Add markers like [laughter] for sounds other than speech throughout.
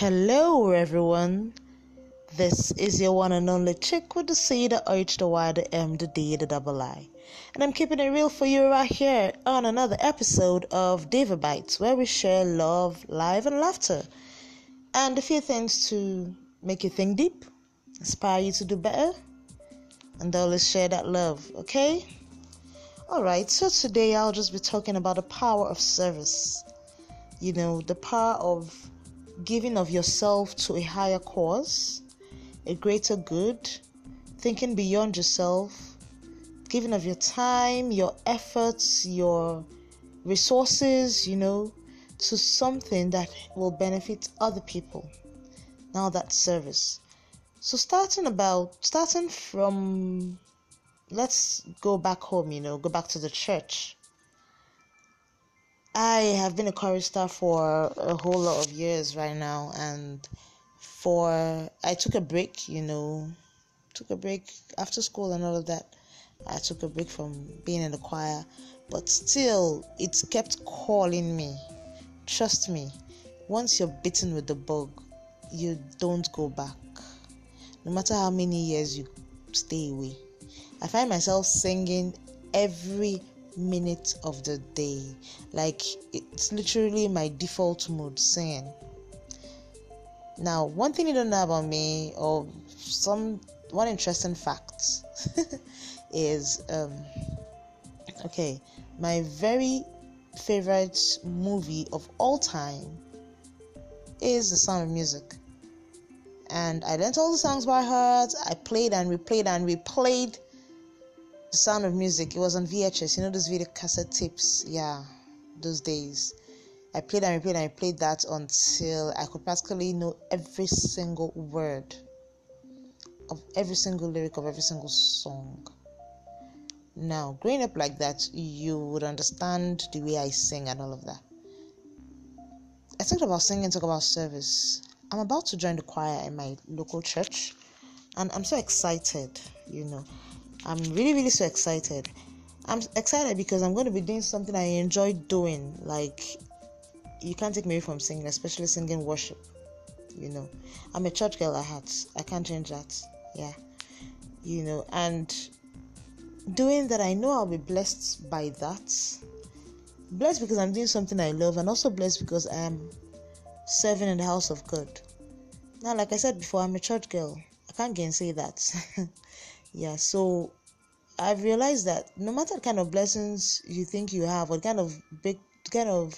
Hello, everyone. This is your one and only chick with the C, the H, the Y, the M, the D, the double I. And I'm keeping it real for you right here on another episode of Diva Bytes, where we share love, life, and laughter. And a few things to make you think deep, inspire you to do better, and always share that love, okay? Alright, so today I'll just be talking about the power of service. You know, the power of giving of yourself to a higher cause, a greater good, thinking beyond yourself, giving of your time, your efforts, your resources, you know, to something that will benefit other people. Now that's service. So starting about starting from let's go back home, you know, go back to the church. I have been a chorister for a whole lot of years right now, and for I took a break, you know, took a break after school and all of that. I took a break from being in the choir, but still, it's kept calling me. Trust me, once you're bitten with the bug, you don't go back. No matter how many years you stay away. I find myself singing every minute of the day. Like it's literally my default mode saying. Now, one thing you don't know about me, or some one interesting fact, [laughs] is um, okay, my very favorite movie of all time is The Sound of Music. And I learned all the songs by heart. I played and replayed and replayed the Sound of Music. It was on VHS. You know those video cassette tapes? Yeah, those days. I played and replayed and I played that until I could practically know every single word of every single lyric of every single song. Now, growing up like that, you would understand the way I sing and all of that. I talked about singing, talk about service. I'm about to join the choir in my local church, and I'm so excited, you know. I'm really, really so excited. I'm excited because I'm going to be doing something I enjoy doing. Like, you can't take me away from singing, especially singing worship. You know, I'm a church girl at heart. I can't change that. Yeah. You know, and doing that, I know I'll be blessed by that. Blessed because I'm doing something I love, and also blessed because I am serving in the house of God. Now, like I said before, I'm a church girl. I can't gainsay that. [laughs] yeah, so I've realized that no matter the kind of blessings you think you have, or kind of big kind of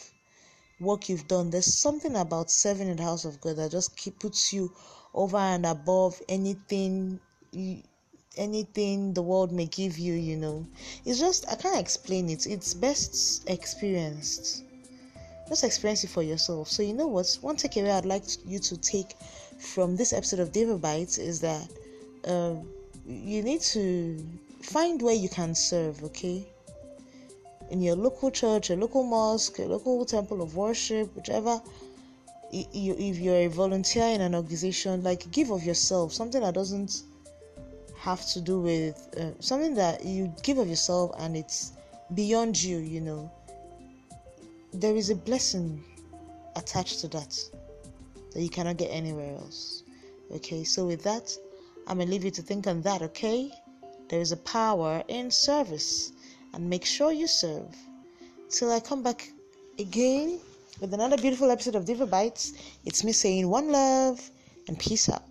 work you've done, there's something about serving in the house of God that just keep, puts you over and above anything anything the world may give you, you know. It's just I can't explain it. It's best experienced. Just experience it for yourself. So you know what? One takeaway I'd like you to take from this episode of Diva Bytes is that uh, you need to find where you can serve, okay? In your local church, a local mosque, a local temple of worship, whichever. If you're a volunteer in an organization, like give of yourself, something that doesn't have to do with uh, something that you give of yourself and it's beyond you, you know. There is a blessing attached to that that you cannot get anywhere else. Okay, so with that, I'm gonna leave you to think on that, okay? There is a power in service, and make sure you serve. Till I come back again with another beautiful episode of Diva Bytes, it's me saying one love and peace out.